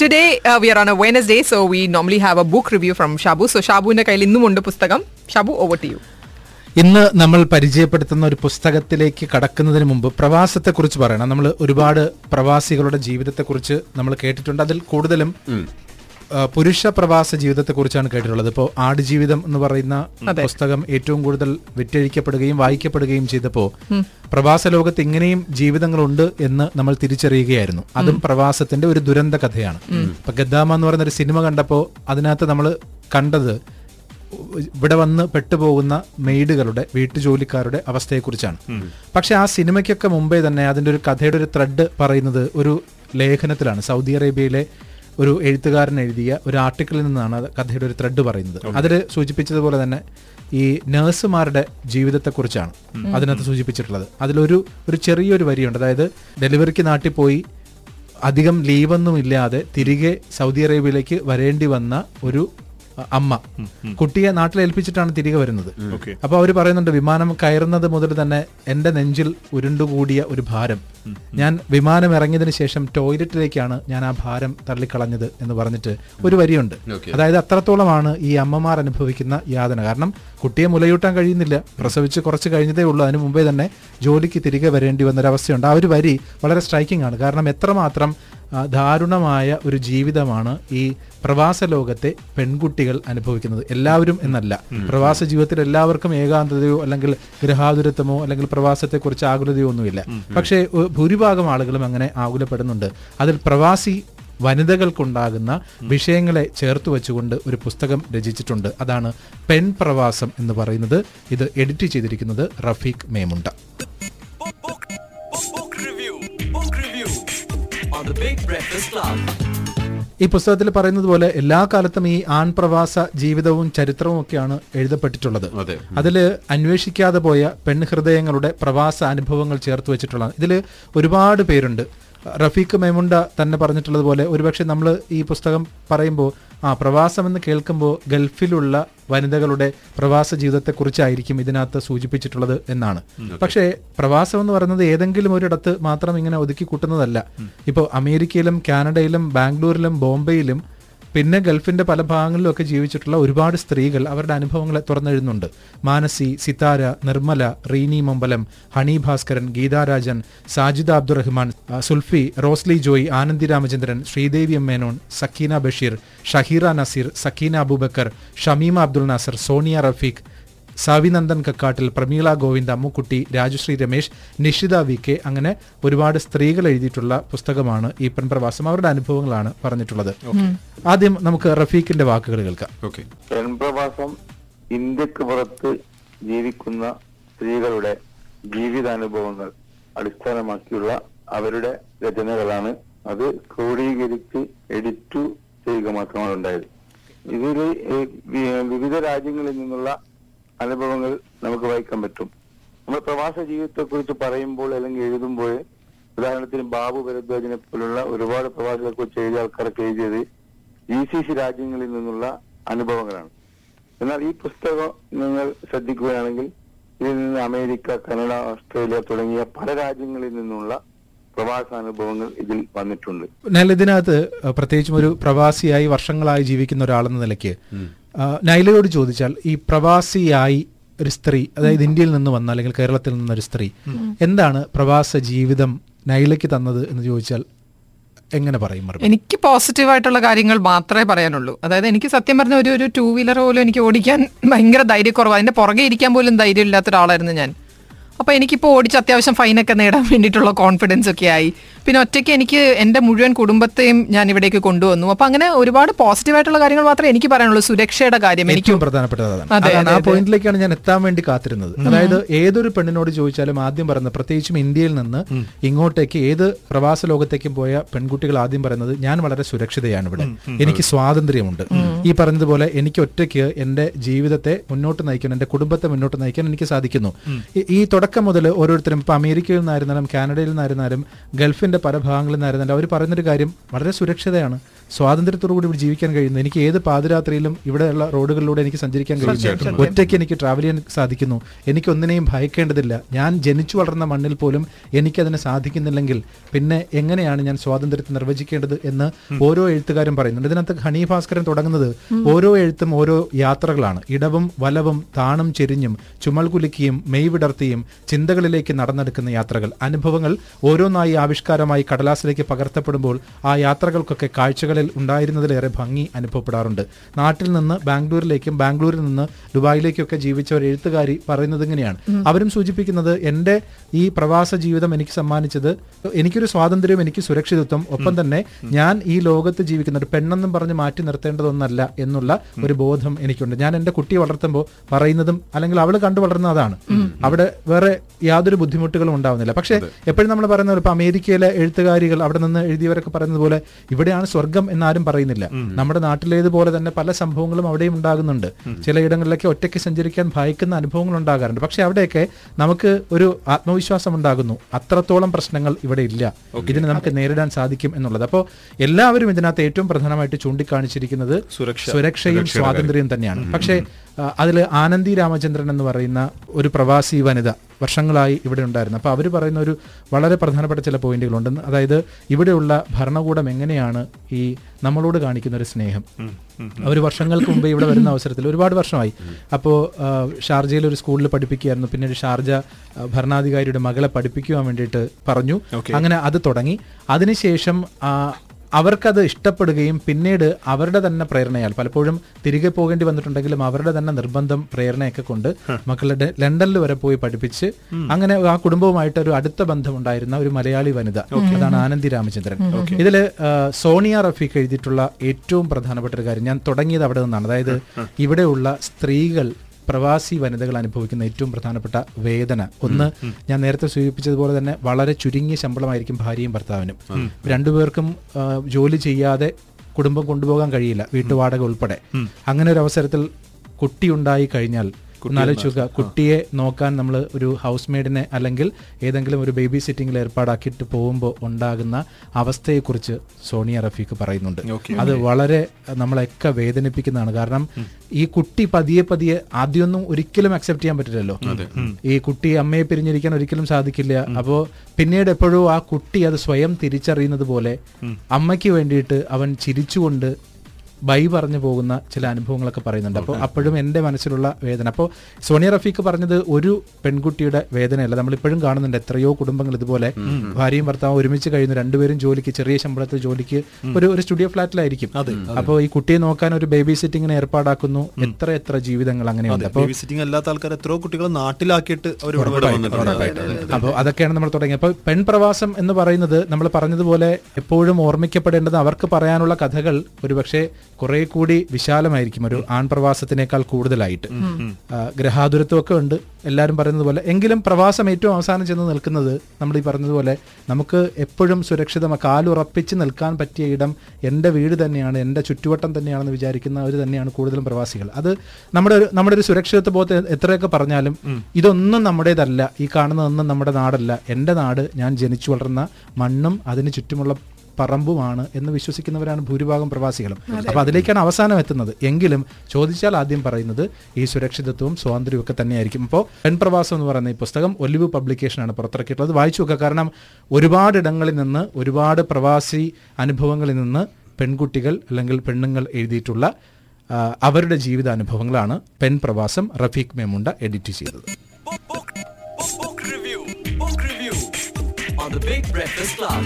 Today we are on a Wednesday so we normally have a book review from Shabu so ഷാബുവിന്റെ കയ്യിൽ ഇന്നുമുണ്ട് പുസ്തകം. Shabu over to you ഇന്ന് നമ്മൾ പരിചയപ്പെടുത്തുന്ന ഒരു പുസ്തകത്തിലേക്ക് കടക്കുന്നതിന് മുമ്പ് പ്രവാസത്തെക്കുറിച്ച് പറയണം. നമ്മൾ ഒരുപാട് പ്രവാസികളുടെ ജീവിതത്തെക്കുറിച്ച് നമ്മൾ കേട്ടിട്ടുണ്ട്. അതിൽ കൂടുതലും പുരുഷ പ്രവാസ ജീവിതത്തെക്കുറിച്ചാണ് കേട്ടിട്ടുള്ളത്. ഇപ്പോൾ ആടുജീവിതം എന്ന് പറയുന്ന പുസ്തകം ഏറ്റവും കൂടുതൽ വിറ്റഴിക്കപ്പെടുകയും വായിക്കപ്പെടുകയും ചെയ്തപ്പോൾ പ്രവാസ ലോകത്ത് ഇങ്ങനെയും ജീവിതങ്ങളുണ്ട് എന്ന് നമ്മൾ തിരിച്ചറിയുകയായിരുന്നു. അതും പ്രവാസത്തിന്റെ ഒരു ദുരന്ത കഥയാണ്. ഇപ്പൊ ഗദ്ദാമ എന്ന് പറയുന്ന ഒരു സിനിമ കണ്ടപ്പോൾ അതിനകത്ത് നമ്മൾ കണ്ടത് ഇവിടെ വന്ന് പെട്ടുപോകുന്ന മെയ്ഡുകളുടെ വീട്ടുജോലിക്കാരുടെ അവസ്ഥയെക്കുറിച്ചാണ്. പക്ഷെ ആ സിനിമയ്ക്കൊക്കെ മുമ്പേ തന്നെ അതിന്റെ ഒരു കഥയുടെ ഒരു ത്രെഡ് പറയുന്നത് ഒരു ലേഖനത്തിലാണ്. സൗദി അറേബ്യയിലെ ഒരു എഴുത്തുകാരൻ എഴുതിയ ഒരു ആർട്ടിക്കിളിൽ നിന്നാണ് കഥയുടെ ഒരു ത്രെഡ് പറയുന്നത്. അതിൽ സൂചിപ്പിച്ചതുപോലെ തന്നെ ഈ നഴ്സുമാരുടെ ജീവിതത്തെക്കുറിച്ചാണ് അതിനകത്ത് സൂചിപ്പിച്ചിട്ടുള്ളത്. അതിലൊരു ഒരു ചെറിയൊരു വരിയുണ്ട്. അതായത് ഡെലിവറിക്ക് നാട്ടിൽ പോയി അധികം ലീവൊന്നും ഇല്ലാതെ തിരികെ സൗദി അറേബ്യയിലേക്ക് വരേണ്ടി വന്ന ഒരു അമ്മ. കുട്ടിയെ നാട്ടിൽ ഏൽപ്പിച്ചിട്ടാണ് തിരികെ വരുന്നത്. അപ്പൊ അവർ പറയുന്നുണ്ട് വിമാനം കയറുന്നത് മുതൽ തന്നെ എന്റെ നെഞ്ചിൽ ഉരുണ്ടുകൂടിയ ഒരു ഭാരം. ഞാൻ വിമാനം ഇറങ്ങിയതിനു ശേഷം ടോയ്ലറ്റിലേക്കാണ് ഞാൻ ആ ഭാരം തള്ളിക്കളഞ്ഞത് എന്ന് പറഞ്ഞിട്ട് ഒരു വരിയുണ്ട്. അതായത് അത്രത്തോളമാണ് ഈ അമ്മമാർ അനുഭവിക്കുന്ന യാതന. കാരണം കുട്ടിയെ മുലയൂട്ടാൻ കഴിയുന്നില്ല. പ്രസവിച്ച് കുറച്ച് കഴിഞ്ഞതേ ഉള്ളൂ. അതിനു മുമ്പേ തന്നെ ജോലിക്ക് തിരികെ വരേണ്ടി വന്നൊരവസ്ഥയുണ്ട്. ആ ഒരു വരി വളരെ സ്ട്രൈക്കിംഗ് ആണ്. കാരണം എത്രമാത്രം ദാരുണമായ ഒരു ജീവിതമാണ് ഈ പ്രവാസ ലോകത്തെ പെൺകുട്ടികൾ അനുഭവിക്കുന്നത്. എല്ലാവരും എന്നല്ല. പ്രവാസ ജീവിതത്തിൽ എല്ലാവർക്കും ഏകാന്തതയോ അല്ലെങ്കിൽ ഗൃഹാതുരത്വമോ അല്ലെങ്കിൽ പ്രവാസത്തെക്കുറിച്ച് ആകുലതയോ ഒന്നുമില്ല. പക്ഷേ ഭൂരിഭാഗം ആളുകളും അങ്ങനെ ആകുലപ്പെടുന്നുണ്ട്. അതിൽ പ്രവാസി വനിതകൾക്കുണ്ടാകുന്ന വിഷയങ്ങളെ ചേർത്ത് വെച്ചുകൊണ്ട് ഒരു പുസ്തകം രചിച്ചിട്ടുണ്ട്. അതാണ് പെൺ പ്രവാസം എന്ന് പറയുന്നത്. ഇത് എഡിറ്റ് ചെയ്തിരിക്കുന്നത് Rafeeq Memunda. On the Big Breakfast Club. ഈ പുസ്തകത്തിൽ പറയുന്നത് പോലെ എല്ലാ കാലത്തും ഈ ആൺപ്രവാസ ജീവിതവും ചരിത്രവും ഒക്കെയാണ് എഴുതപ്പെട്ടിട്ടുള്ളത്. അതിൽ അന്വേഷിക്കാതെ പോയ പെൺഹൃദയങ്ങളുടെ പ്രവാസ അനുഭവങ്ങൾ ചേർത്ത് വെച്ചിട്ടുള്ളതാണ്. ഇതിൽ ഒരുപാട് പേരുണ്ട്. റഫീഖ് മെമുണ്ട തന്നെ പറഞ്ഞിട്ടുള്ളതുപോലെ ഒരുപക്ഷെ നമ്മൾ ഈ പുസ്തകം പറയുമ്പോൾ ആ പ്രവാസം എന്ന് കേൾക്കുമ്പോൾ ഗൾഫിലുള്ള വനിതകളുടെ പ്രവാസ ജീവിതത്തെക്കുറിച്ചായിരിക്കും ഇതിനകത്ത് സൂചിപ്പിച്ചിട്ടുള്ളത് എന്നാണ്. പക്ഷേ പ്രവാസം എന്ന് പറയുന്നത് ഏതെങ്കിലും ഒരിടത്ത് മാത്രം ഇങ്ങനെ ഒതുക്കി കൂട്ടുന്നതല്ല. ഇപ്പോൾ അമേരിക്കയിലും കാനഡയിലും ബാംഗ്ലൂരിലും ബോംബെയിലും പിന്നെ ഗൾഫിന്റെ പല ഭാഗങ്ങളിലും ഒക്കെ ജീവിച്ചിട്ടുള്ള ഒരുപാട് സ്ത്രീകൾ അവരുടെ അനുഭവങ്ങളെ തുറന്നെഴുതുന്നുണ്ട്. Manasi Sithara Nirmala Reeni Mambalam Honey Bhaskaran Geetharajan Sajida Abdurahman Sulfi Rosly Joy Anandi Ramachandran Sreedevi M Menon Sakeena Basheer Shaheera Naseer Sakeena Aboobacker Shameema Abdul Nasar Sonia Rafeeq Savinandan Kakkattil Prameela Govind Ammukutty Rajasree Ramesh Nishitha V K അങ്ങനെ ഒരുപാട് സ്ത്രീകൾ എഴുതിയിട്ടുള്ള പുസ്തകമാണ് ഈ പെൺപ്രവാസം. അവരുടെ അനുഭവങ്ങളാണ് പറഞ്ഞിട്ടുള്ളത്. ആദ്യം നമുക്ക് റഫീഖിന്റെ വാക്കുകൾ കേൾക്കാം. പെൺപ്രവാസം ഇന്ത്യയ്ക്ക് പുറത്ത് ജീവിക്കുന്ന സ്ത്രീകളുടെ ജീവിതാനുഭവങ്ങൾ അടിസ്ഥാനമാക്കിയുള്ള അവരുടെ രചനകളാണ്. അത് ക്രോഡീകരിച്ച് എഡിറ്റു ചെയ്യുക മാത്രമാണ് ഉണ്ടായത്. ഇതിൽ വിവിധ രാജ്യങ്ങളിൽ നിന്നുള്ള അനുഭവങ്ങൾ നമുക്ക് വായിക്കാൻ പറ്റും. നമ്മൾ പ്രവാസ ജീവിതത്തെ കുറിച്ച് പറയുമ്പോൾ അല്ലെങ്കിൽ എഴുതുമ്പോൾ ഉദാഹരണത്തിന് ബാബു ഭരദ്വാജിനെ പോലുള്ള ഒരുപാട് പ്രവാസികളെ കുറിച്ച് എഴുതിയ ആൾക്കാരൊക്കെ എഴുതിയത് ജി സി സി രാജ്യങ്ങളിൽ നിന്നുള്ള അനുഭവങ്ങളാണ്. എന്നാൽ ഈ പുസ്തകം നിങ്ങൾ ശ്രദ്ധിക്കുകയാണെങ്കിൽ ഇതിൽ നിന്ന് അമേരിക്ക കനഡ ഓസ്ട്രേലിയ തുടങ്ങിയ പല രാജ്യങ്ങളിൽ നിന്നുള്ള പ്രവാസാനുഭവങ്ങൾ ഇതിൽ വന്നിട്ടുണ്ട്. എന്നാൽ ഇതിനകത്ത് പ്രത്യേകിച്ചും ഒരു പ്രവാസിയായി വർഷങ്ങളായി ജീവിക്കുന്ന ഒരാളെന്ന നിലയ്ക്ക് നൈലയോട് ചോദിച്ചാൽ ഈ പ്രവാസിയായി ഒരു സ്ത്രീ അതായത് ഇന്ത്യയിൽ നിന്ന് വന്ന അല്ലെങ്കിൽ കേരളത്തിൽ നിന്ന ഒരു സ്ത്രീ എന്താണ് പ്രവാസ ജീവിതം നൈലയ്ക്ക് തന്നത് എന്ന് ചോദിച്ചാൽ എങ്ങനെ പറയും മറുപടി? എനിക്ക് പോസിറ്റീവായിട്ടുള്ള കാര്യങ്ങൾ മാത്രമേ പറയാനുള്ളൂ. അതായത് എനിക്ക് സത്യം പറഞ്ഞ ഒരു ഒരു ടൂ വീലർ പോലും എനിക്ക് ഓടിക്കാൻ ഭയങ്കര ധൈര്യക്കുറവ്. അതിന്റെ പുറകെ ഇരിക്കാൻ പോലും ധൈര്യം ഇല്ലാത്ത ഒരാളായിരുന്നു ഞാൻ. അപ്പൊ എനിക്കിപ്പോൾ ഓടിച്ച് അത്യാവശ്യം ഫൈനൊക്കെ നേടാൻ വേണ്ടിയിട്ടുള്ള കോൺഫിഡൻസ് ഒക്കെ ആയി. പിന്നെ ഒറ്റയ്ക്ക് എനിക്ക് എന്റെ മുഴുവൻ കുടുംബത്തെയും ഞാൻ ഇവിടേക്ക് കൊണ്ടുവന്നു. അപ്പൊ അങ്ങനെ ഒരുപാട് പോസിറ്റീവ് ആയിട്ടുള്ള കാര്യങ്ങൾ മാത്രമേ എനിക്ക് പറയാനുള്ളൂ. സുരക്ഷയുടെ കാര്യം എനിക്ക്. ഏറ്റവും പ്രധാനപ്പെട്ടത് അതാണ്. അതെ, അതാണ് അതെ, ആ. പോയിന്റിലേക്കാണ് ഞാൻ എത്താൻ വേണ്ടി കാത്തിരുന്നത്. അതായത് ഏതൊരു പെണ്ണിനോട് ചോദിച്ചാലും ആദ്യം പറയുന്നത് പ്രത്യേകിച്ചും ഇന്ത്യയിൽ നിന്ന് ഇങ്ങോട്ടേക്ക് ഏത് പ്രവാസ ലോകത്തേക്കും പോയ പെൺകുട്ടികൾ ആദ്യം പറയുന്നത് ഞാൻ വളരെ സുരക്ഷിതയാണ് ഇവിടെ. എനിക്ക് സ്വാതന്ത്ര്യമുണ്ട്. ഈ പറഞ്ഞതുപോലെ എനിക്ക് ഒറ്റയ്ക്ക് എന്റെ ജീവിതത്തെ മുന്നോട്ട് നയിക്കാൻ എന്റെ കുടുംബത്തെ മുന്നോട്ട് നയിക്കാൻ എനിക്ക് സാധിക്കുന്നു. ഈ- ഈ തുടക്കം മുതൽ ഓരോരുത്തരും ഇപ്പോൾ അമേരിക്കയിൽ നിന്നായിരുന്നാലും കാനഡയിൽ നിന്നായിരുന്നാലും ഗൾഫിന്റെ പല ഭാഗങ്ങളിൽ നിന്നായിരുന്നാലും അവർ പറയുന്നൊരു കാര്യം വളരെ സുരക്ഷിതയാണ്. സ്വാതന്ത്ര്യത്തോടു കൂടി ഇവിടെ ജീവിക്കാൻ കഴിയുന്നു. എനിക്ക് ഏത് പാതിരാത്രിയിലും ഇവിടെയുള്ള റോഡുകളിലൂടെ എനിക്ക് സഞ്ചരിക്കാൻ കഴിയുന്നു ഒറ്റയ്ക്ക് എനിക്ക് ട്രാവൽ ചെയ്യാൻ സാധിക്കുന്നു. എനിക്ക് ഒന്നിനെയും ഭയക്കേണ്ടതില്ല. ഞാൻ ജനിച്ചു വളർന്ന മണ്ണിൽ പോലും എനിക്കതിന് സാധിക്കുന്നില്ലെങ്കിൽ പിന്നെ എങ്ങനെയാണ് ഞാൻ സ്വാതന്ത്ര്യത്തെ നിർവചിക്കേണ്ടത് എന്ന് ഓരോ എഴുത്തുകാരും പറയുന്നുണ്ട്. ഇതിനകത്ത് ഹണി ഭാസ്കരൻ തുടങ്ങുന്നത് ഓരോ എഴുത്തും ഓരോ യാത്രകളാണ്. ഇടവും വലവും താണും ചെരിഞ്ഞും ചുമൽ കുലുക്കിയും മെയ് വിടർത്തിയും ചിന്തകളിലേക്ക് നടന്നെടുക്കുന്ന യാത്രകൾ. അനുഭവങ്ങൾ ഓരോന്നായി ആവിഷ്കാരമായി കടലാസിലേക്ക് പകർത്തപ്പെടുമ്പോൾ ആ യാത്രകൾക്കൊക്കെ കാഴ്ചകളിൽ ഉണ്ടായിരുന്നതിലേറെ ഭംഗി അനുഭവപ്പെടാറുണ്ട്. നാട്ടിൽ നിന്ന് ബാംഗ്ലൂരിലേക്കും ബാംഗ്ലൂരിൽ നിന്ന് ദുബായിലേക്കൊക്കെ ജീവിച്ച ഒരു എഴുത്തുകാരി പറയുന്നത് ഇങ്ങനെയാണ്. അവരും സൂചിപ്പിക്കുന്നത് എന്റെ ഈ പ്രവാസ ജീവിതം എനിക്ക് സമ്മാനിച്ചത് എനിക്കൊരു സ്വാതന്ത്ര്യവും എനിക്ക് സുരക്ഷിതത്വം ഒപ്പം തന്നെ ഞാൻ ഈ ലോകത്ത് ജീവിക്കുന്ന ഒരു പെണ്ണെന്നും പറഞ്ഞ് മാറ്റി നിർത്തേണ്ടതൊന്നല്ല എന്നുള്ള ഒരു ബോധം എനിക്കുണ്ട്. ഞാൻ എന്റെ കുട്ടിയെ വളർത്തുമ്പോൾ പറയുന്നതും അല്ലെങ്കിൽ അവൾ കണ്ടു വളർന്ന അതാണ്. അവിടെ വേറെ യാതൊരു ബുദ്ധിമുട്ടുകളും ഉണ്ടാവുന്നില്ല. പക്ഷേ എപ്പോഴും നമ്മൾ പറയുന്ന ഇപ്പൊ അമേരിക്കയിലെ എഴുത്തുകാരികൾ അവിടെ നിന്ന് എഴുതിയവരൊക്കെ പറയുന്നത് പോലെ ഇവിടെയാണ് സ്വർഗം എന്നാരും പറയുന്നില്ല. നമ്മുടെ നാട്ടിലേതുപോലെ തന്നെ പല സംഭവങ്ങളും അവിടെയും ഉണ്ടാകുന്നുണ്ട്. ചിലയിടങ്ങളിലൊക്കെ ഒറ്റയ്ക്ക് സഞ്ചരിക്കാൻ ഭയക്കുന്ന അനുഭവങ്ങൾ ഉണ്ടാകാറുണ്ട്. പക്ഷെ അവിടെയൊക്കെ നമുക്ക് ഒരു ആത്മവിശ്വാസം ഉണ്ടാകുന്നു. അത്രത്തോളം പ്രശ്നങ്ങൾ ഇവിടെ ഇല്ല. ഇതിനെ നമുക്ക് നേരിടാൻ സാധിക്കും എന്നുള്ളത്. അപ്പോൾ എല്ലാവരും ഇതിനകത്ത് ഏറ്റവും പ്രധാനമായിട്ട് ചൂണ്ടിക്കാണിച്ചിരിക്കുന്നത് സുരക്ഷ. സുരക്ഷയും സ്വാതന്ത്ര്യം തന്നെയാണ്. പക്ഷേ അതിൽ ആനന്ദി രാമചന്ദ്രൻ എന്ന് പറയുന്ന ഒരു പ്രവാസി വനിത വർഷങ്ങളായി ഇവിടെ ഉണ്ടായിരുന്നു. അപ്പോൾ അവർ പറയുന്ന ഒരു വളരെ പ്രധാനപ്പെട്ട ചില പോയിന്റുകളുണ്ട്. അതായത് ഇവിടെയുള്ള ഭരണകൂടം എങ്ങനെയാണ് ഈ നമ്മളോട് കാണിക്കുന്ന ഒരു സ്നേഹം? അവർ വർഷങ്ങൾക്ക് മുമ്പ് ഇവിടെ വരുന്ന അവസരത്തിൽ ഒരുപാട് വർഷമായി. അപ്പോൾ ഷാർജയിൽ ഒരു സ്കൂളിൽ പഠിപ്പിക്കുകയായിരുന്നു. പിന്നീട് ഷാർജ ഭരണാധികാരിയുടെ മകളെ പഠിപ്പിക്കുവാൻ വേണ്ടിയിട്ട് പറഞ്ഞു. അങ്ങനെ അത് തുടങ്ങി. അതിനുശേഷം അവർക്കത് ഇഷ്ടപ്പെടുകയും പിന്നീട് അവരുടെ തന്നെ പ്രേരണയാൽ പലപ്പോഴും തിരികെ പോകേണ്ടി വന്നിട്ടുണ്ടെങ്കിലും അവരുടെ തന്നെ നിർബന്ധം പ്രേരണയൊക്കെ കൊണ്ട് മക്കളുടെ ലണ്ടനിൽ വരെ പോയി പഠിപ്പിച്ച് അങ്ങനെ ആ കുടുംബവുമായിട്ട് ഒരു അടുത്ത ബന്ധം ഉണ്ടായിരുന്ന ഒരു മലയാളി വനിത അതാണ് ആനന്ദി രാമചന്ദ്രൻ. ഇതിൽ സോണിയ റഫീഖ് എഴുതിയിട്ടുള്ള ഏറ്റവും പ്രധാനപ്പെട്ട ഒരു കാര്യം ഞാൻ തുടങ്ങിയത് അവിടെ നിന്നാണ്. അതായത് ഇവിടെയുള്ള സ്ത്രീകൾ പ്രവാസി വനിതകൾ അനുഭവിക്കുന്ന ഏറ്റവും പ്രധാനപ്പെട്ട വേദന. ഒന്ന് ഞാൻ നേരത്തെ സൂചിപ്പിച്ചതുപോലെ തന്നെ വളരെ ചുരുങ്ങിയ ശമ്പളമായിരിക്കും ഭാര്യയും ഭർത്താവിനും. രണ്ടുപേർക്കും ജോലി ചെയ്യാതെ കുടുംബം കൊണ്ടുപോകാൻ കഴിയില്ല വീട്ടുവാടക ഉൾപ്പെടെ. അങ്ങനെ ഒരു അവസരത്തിൽ കുട്ടിയുണ്ടായി കഴിഞ്ഞാൽ ഒന്നാലോചിക്കുക കുട്ടിയെ നോക്കാൻ നമ്മൾ ഒരു ഹൗസ് മെയ്ഡിനെ അല്ലെങ്കിൽ ഏതെങ്കിലും ഒരു ബേബി സിറ്റിംഗിൽ ഏർപ്പാടാക്കിയിട്ട് പോകുമ്പോൾ ഉണ്ടാകുന്ന അവസ്ഥയെക്കുറിച്ച് സോണിയ റഫീഖ് പറയുന്നുണ്ട്. അത് വളരെ നമ്മളെയൊക്കെ വേദനിപ്പിക്കുന്നതാണ്. കാരണം ഈ കുട്ടി പതിയെ പതിയെ ആദ്യമൊന്നും ഒരിക്കലും അക്സെപ്റ്റ് ചെയ്യാൻ പറ്റില്ലല്ലോ. ഈ കുട്ടി അമ്മയെ പിരിഞ്ഞിരിക്കാൻ ഒരിക്കലും സാധിക്കില്ല. അപ്പോൾ പിന്നീട് എപ്പോഴും ആ കുട്ടി അത് സ്വയം തിരിച്ചറിയുന്നത് പോലെ അമ്മയ്ക്ക് വേണ്ടിയിട്ട് അവൻ ചിരിച്ചുകൊണ്ട് ബൈ പറഞ്ഞു പോകുന്ന ചില അനുഭവങ്ങളൊക്കെ പറയുന്നുണ്ട്. അപ്പോൾ അപ്പോഴും എന്റെ മനസ്സിലുള്ള വേദന. അപ്പോൾ സോണിയ റഫീഖ് പറഞ്ഞത് ഒരു പെൺകുട്ടിയുടെ വേദനയല്ല. നമ്മളിപ്പോഴും കാണുന്നുണ്ട് എത്രയോ കുടുംബങ്ങൾ ഇതുപോലെ ഭാര്യയും ഭർത്താവും ഒരുമിച്ച് കഴിയുന്നു രണ്ടുപേരും ജോലിക്ക് ചെറിയ ശമ്പളത്തിൽ ജോലിക്ക് ഒരു ഒരു സ്റ്റുഡിയോ ഫ്ലാറ്റിലായിരിക്കും. അപ്പോൾ ഈ കുട്ടിയെ നോക്കാൻ ഒരു ബേബി സിറ്റിങ്ങിന് ഏർപ്പാടാക്കുന്നു എത്ര എത്ര ജീവിതങ്ങൾ അങ്ങനെയുണ്ട്. അപ്പോൾ സിറ്റിംഗ് അല്ലാത്ത ആൾക്കാർ എത്രയോ കുട്ടികളെ നാട്ടിലാക്കിയിട്ട് അപ്പോൾ അതൊക്കെയാണ് നമ്മൾ തുടങ്ങിയത്. അപ്പോൾ പെൺപ്രവാസം എന്ന് പറയുന്നത് നമ്മൾ പറഞ്ഞതുപോലെ എപ്പോഴും ഓർമ്മിക്കപ്പെടേണ്ടത് അവർക്ക് പറയാനുള്ള കഥകൾ ഒരുപക്ഷെ കുറെ കൂടി വിശാലമായിരിക്കും ഒരു ആൺപ്രവാസത്തിനേക്കാൾ കൂടുതലായിട്ട്. ഗ്രഹാതുരത്വമൊക്കെ ഉണ്ട്. എല്ലാവരും പറയുന്നത് പോലെ എങ്കിലും പ്രവാസം ഏറ്റവും അവസാനം ചെന്ന് നിൽക്കുന്നത് നമ്മൾ ഈ പറഞ്ഞതുപോലെ നമുക്ക് എപ്പോഴും സുരക്ഷിതമായി കാലുറപ്പിച്ച് നിൽക്കാൻ പറ്റിയ ഇടം എന്റെ വീട് തന്നെയാണ് എന്റെ ചുറ്റുവട്ടം തന്നെയാണെന്ന് വിചാരിക്കുന്ന അവർ തന്നെയാണ് കൂടുതലും പ്രവാസികൾ. അത് നമ്മുടെ ഒരു നമ്മുടെ ഒരു സുരക്ഷിതത്വ ബോധം എത്രയൊക്കെ പറഞ്ഞാലും ഇതൊന്നും നമ്മുടേതല്ല ഈ കാണുന്നതൊന്നും നമ്മുടെ നാടല്ല. എന്റെ നാട് ഞാൻ ജനിച്ചു വളർന്ന മണ്ണും അതിന് ചുറ്റുമുള്ള പറമ്പുമാണ് എന്ന് വിശ്വസിക്കുന്നവരാണ് ഭൂരിഭാഗം പ്രവാസികളും. അപ്പോൾ അതിലേക്കാണ് അവസാനം എത്തുന്നത്. എങ്കിലും ചോദിച്ചാൽ ആദ്യം പറയുന്നത് ഈ സുരക്ഷിതത്വവും സ്വാതന്ത്ര്യവും ഒക്കെ തന്നെയായിരിക്കും. അപ്പോൾ പെൺപ്രവാസം എന്ന് പറയുന്ന ഈ പുസ്തകം ഒലിവ് പബ്ലിക്കേഷനാണ് പുറത്തിറക്കിയിട്ടുള്ളത്. വായിച്ചു നോക്കുക. കാരണം ഒരുപാട് ഇടങ്ങളിൽ നിന്ന് ഒരുപാട് പ്രവാസി അനുഭവങ്ങളിൽ നിന്ന് പെൺകുട്ടികൾ അല്ലെങ്കിൽ പെണ്ണുങ്ങൾ എഴുതിയിട്ടുള്ള അവരുടെ ജീവിതാനുഭവങ്ങളാണ് പെൺ പ്രവാസം റഫീഖ് മേമുണ്ട എഡിറ്റ് ചെയ്തത്. Book, review book, review on the big on the Big Breakfast Club.